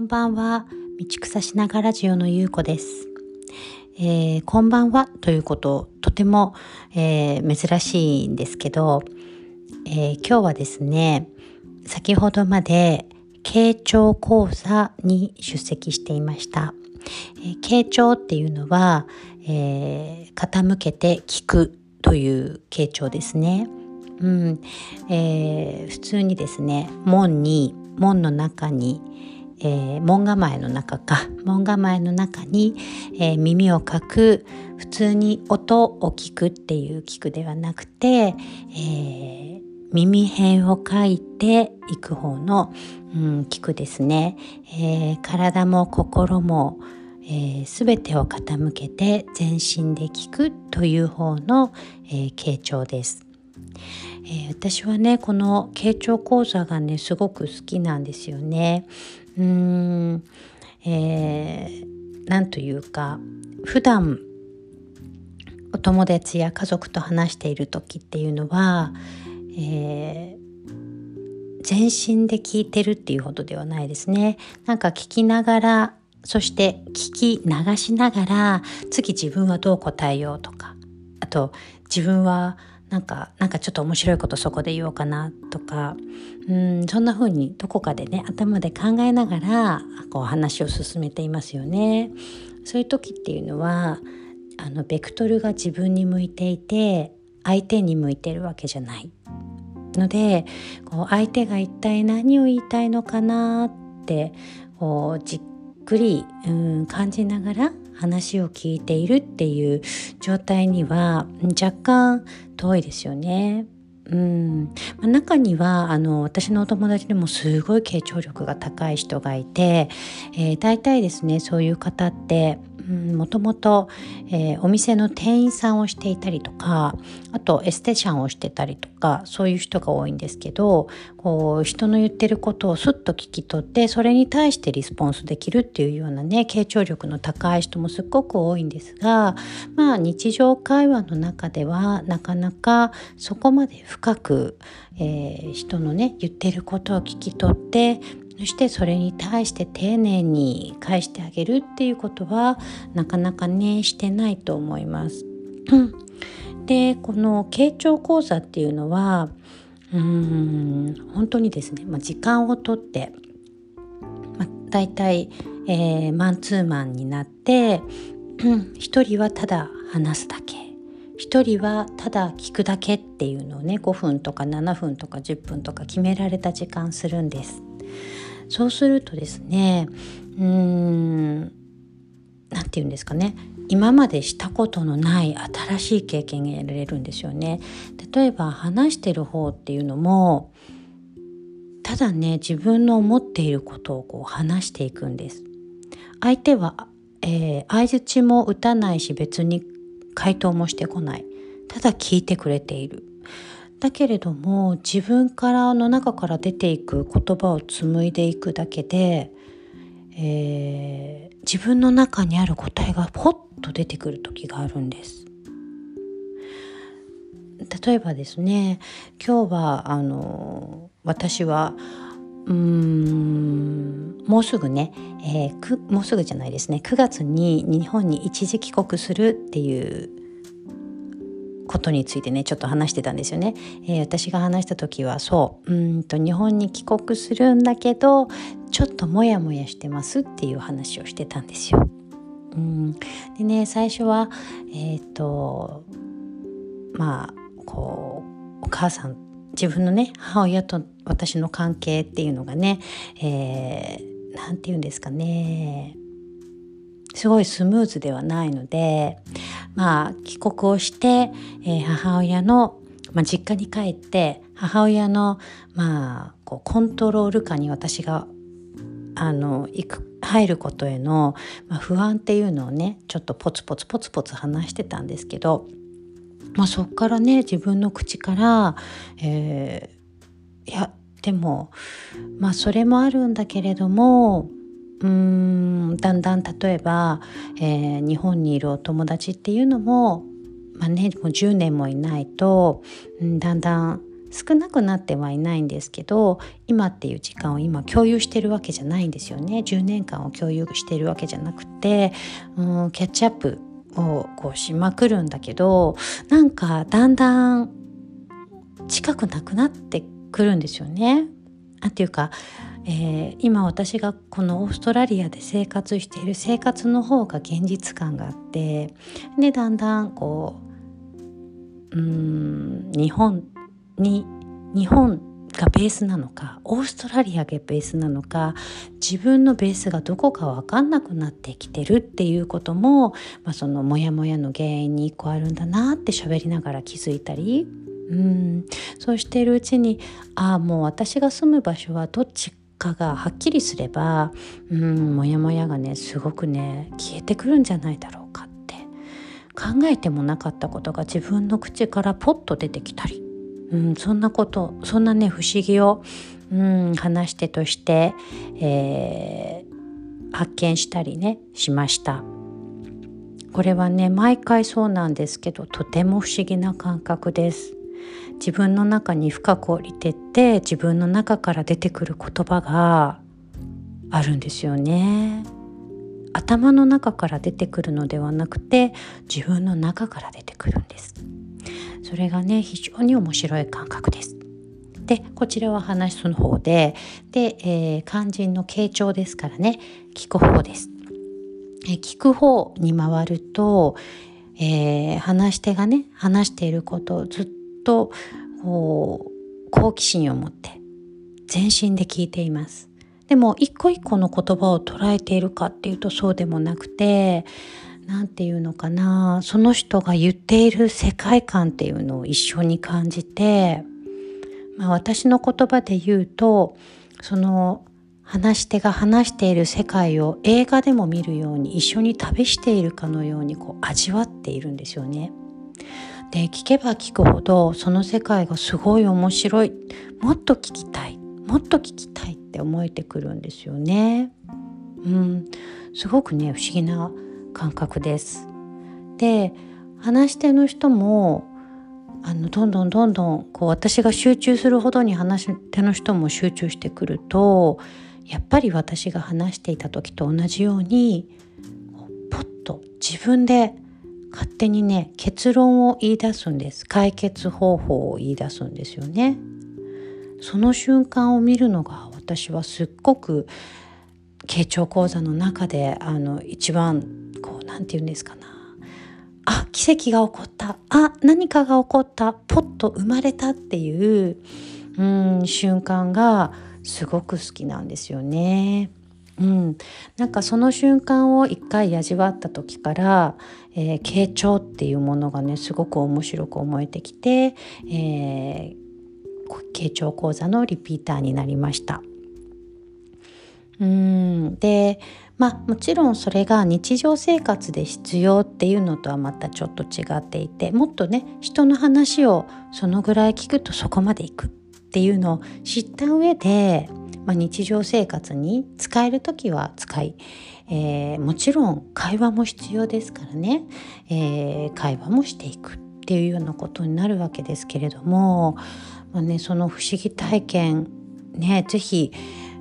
こんばんは。道草しながらジオのゆうこです。えー、こんばんはということ、とても、えー、珍しいんですけど、えー、今日はですね、先ほどまで傾聴講座に出席していました。え傾聴っていうのは、え傾けて聞くという傾聴ですね。うんえ普通にですね門に門の中にえー、門構えの中か。門構えの中に、えー、耳をかく。普通に音を聞くっていう聞くではなくて、えー、耳辺を書いていく方の、うん、聞くですね、えー、体も心もえー、全てを傾けて全身で聞くという方の、えー、傾聴です、えー、私はねこの傾聴講座がねすごく好きなんですよね。うーん、えー、なんというか普段お友達や家族と話している時っていうのは、えー、全身で聞いてるっていうほどではないですね。なんか聞きながらそして聞き流しながら次自分はどう答えようとかあと自分はなんか、なんかちょっと面白いことそこで言おうかなとか、うん、そんな風にどこかでね、頭で考えながら、こう話を進めていますよね。そういう時っていうのは、あの、ベクトルが自分に向いていて、相手に向いてるわけじゃない。ので、こう相手が一体何を言いたいのかなって、こうじっくり、うん、感じながら話を聞いているっていう状態には若干遠いですよね。うん、まあ、中にはあの私のお友達でもすごい傾聴力が高い人がいて、えー、大体ですねそういう方ってもともと、お店の店員さんをしていたりとかあとエステシャンをしてたりとかそういう人が多いんですけどこう人の言ってることをスッと聞き取ってそれに対してリスポンスできるっていうようなね傾聴力の高い人もすっごく多いんですがまあ日常会話の中ではなかなかそこまで深く、えー、人のね言ってることを聞き取ってそしてそれに対して丁寧に返してあげるっていうことはなかなかねしてないと思います。でこの傾聴講座っていうのはうーん本当にですね、まあ、時間をとって、まあ、大体、えー、マンツーマンになって一人はただ話すだけ一人はただ聞くだけっていうのをね5分とか7分とか10分とか決められた時間するんです。そうするとですねうーん何て言うんですかね今までしたことのない新しい経験が得られるんですよね。例えば話してる方っていうのもただね自分の思っていることをこう話していくんです。相手は、えー、相づちも打たないし別に回答もしてこない。ただ聞いてくれている。だけれども自分からの中から出ていく言葉を紡いでいくだけで、えー、自分の中にある答えがポッと出てくる時があるんです。例えばですね今日はあの私はうーんもうすぐね、えー、もうすぐじゃないですね9月に日本に一時帰国するっていうことについてねちょっと話してたんですよね。えー、私が話した時はそううんと日本に帰国するんだけどちょっとモヤモヤしてますっていう話をしてたんですよ。うんでね最初はえっ、ー、とまあこうお母さん自分のね母親と私の関係っていうのがね何、えー、て言うんですかねすごいスムーズではないのでまあ、帰国をして、えー、母親の、まあ、実家に帰って母親の、まあ、こうコントロール下に私があの行く入ることへの、まあ、不安っていうのをねちょっとポツポツポツポツ話してたんですけど、まあ、そっからね自分の口から、えー、いやでもまあそれもあるんだけれどもうーんだんだん例えば、えー、日本にいるお友達っていうのも、まあね、もう10年もいないと、うん、だんだん少なくなってはいないんですけど今っていう時間を今共有してるわけじゃないんですよね10年間を共有してるわけじゃなくて、うん、キャッチアップをこうしまくるんだけどなんかだんだん近くなくなってくるんですよね。なんていうか、えー、今私がこのオーストラリアで生活している生活の方が現実感があってでだんだんこううん日本に日本がベースなのかオーストラリアがベースなのか自分のベースがどこか分かんなくなってきてるっていうことも、まあ、そのモヤモヤの原因に一個あるんだなって喋りながら気づいたりうん。そうしているうちにああもう私が住む場所はどっちかがはっきりすればうんモヤモヤがねすごくね消えてくるんじゃないだろうかって考えてもなかったことが自分の口からポッと出てきたりうん、そんなことそんなね不思議を、うん、話し手として、えー、発見したりねしました。これはね毎回そうなんですけどとても不思議な感覚です。自分の中に深く降りてって自分の中から出てくる言葉があるんですよね。頭の中から出てくるのではなくて自分の中から出てくるんです。それがね非常に面白い感覚です。でこちらは話すの方でで、えー、肝心の傾聴ですからね聞く方です。え聞く方に回ると、えー、話し手がね話していることをずっと好奇心を持って全身で聞いています。でも一個一個の言葉を捉えているかっていうとそうでもなくて何て言うのかなその人が言っている世界観っていうのを一緒に感じて、まあ、私の言葉で言うとその話し手が話している世界を映画でも見るように一緒に旅しているかのようにこう味わっているんですよね。で聞けば聞くほどその世界がすごい面白いもっと聞きたいもっと聞きたいって思えてくるんですよね。うん、すごくね不思議な感覚です。で話し手の人もあのどんどんどんどんこう私が集中するほどに話し手の人も集中してくるとやっぱり私が話していた時と同じようにポッと自分で勝手にね結論を言い出すんです解決方法を言い出すんですよね。その瞬間を見るのが私はすっごく傾聴講座の中であの一番こう何て言うんですかなあ奇跡が起こったあ何かが起こったポッと生まれたっていううん瞬間がすごく好きなんですよね。うん、なんかその瞬間を一回味わった時から、えー、傾聴っていうものがねすごく面白く思えてきて、えー、傾聴講座のリピーターになりました。うんでまあもちろんそれが日常生活で必要っていうのとはまたちょっと違っていてもっとね人の話をそのぐらい聞くとそこまでいくっていうのを知った上で、まあ、日常生活に使える時は使い、えー、もちろん会話も必要ですからね、えー、会話もしていくっていうようなことになるわけですけれども、まあね、その不思議体験ね是非、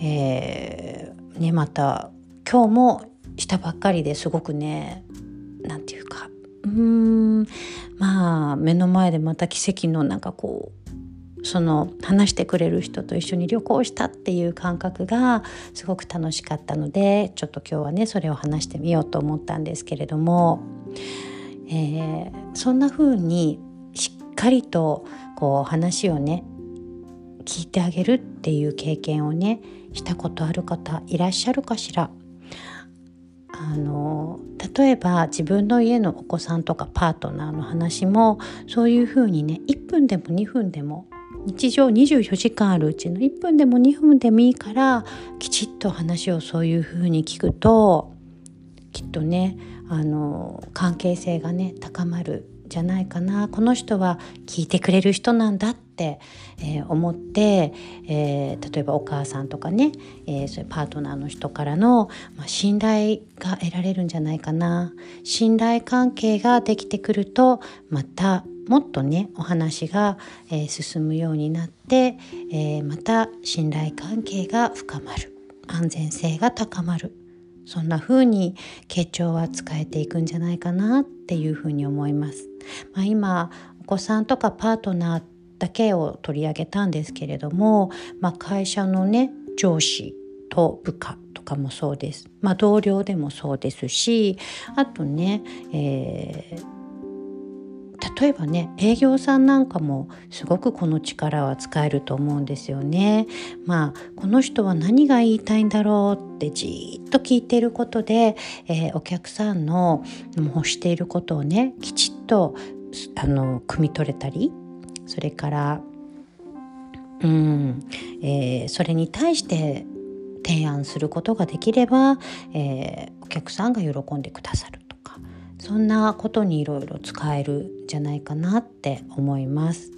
えー、ねまた今日もしたばっかりですごくね何て言うかうーんまあ目の前でまた奇跡のなんかこうその話してくれる人と一緒に旅行したっていう感覚がすごく楽しかったのでちょっと今日はねそれを話してみようと思ったんですけれども、えー、そんな風にしっかりとこう話をね聞いてあげるっていう経験をねしたことある方いらっしゃるかしら？あの例えば自分の家のお子さんとかパートナーの話もそういうふうにね1分でも2分でも日常24時間あるうちの1分でも2分でもいいからきちっと話をそういうふうに聞くときっとねあの関係性がね高まるじゃないかな。この人は聞いてくれる人なんだって、えー、思って、えー、例えばお母さんとかね、えー、そういうパートナーの人からの、まあ、信頼が得られるんじゃないかな。信頼関係ができてくるとまたもっとねお話が、えー、進むようになって、えー、また信頼関係が深まる。安全性が高まる。そんな風に傾聴は使えていくんじゃないかなっていう風に思います。まあ、今お子さんとかパートナーだけを取り上げたんですけれども、まあ、会社のね上司と部下とかもそうです、まあ、同僚でもそうですしあとね、えー例えばね営業さんなんかもすごくこの力は使えると思うんですよね。まあこの人は何が言いたいんだろうってじーっと聞いていることで、えー、お客さんの欲していることをねきちっとあの汲み取れたりそれからうん、えー、それに対して提案することができれば、えー、お客さんが喜んでくださるそんなことにいろいろ使えるんじゃないかなって思います。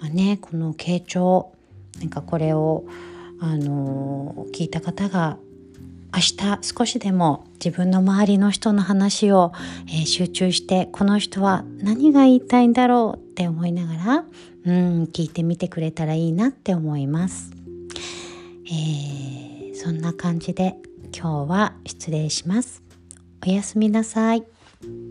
まあね、この傾聴なんかこれをあの聞いた方が明日少しでも自分の周りの人の話を、えー、集中してこの人は何が言いたいんだろうって思いながらうん聞いてみてくれたらいいなって思います。えー、そんな感じで今日は失礼します。おやすみなさい。thank you.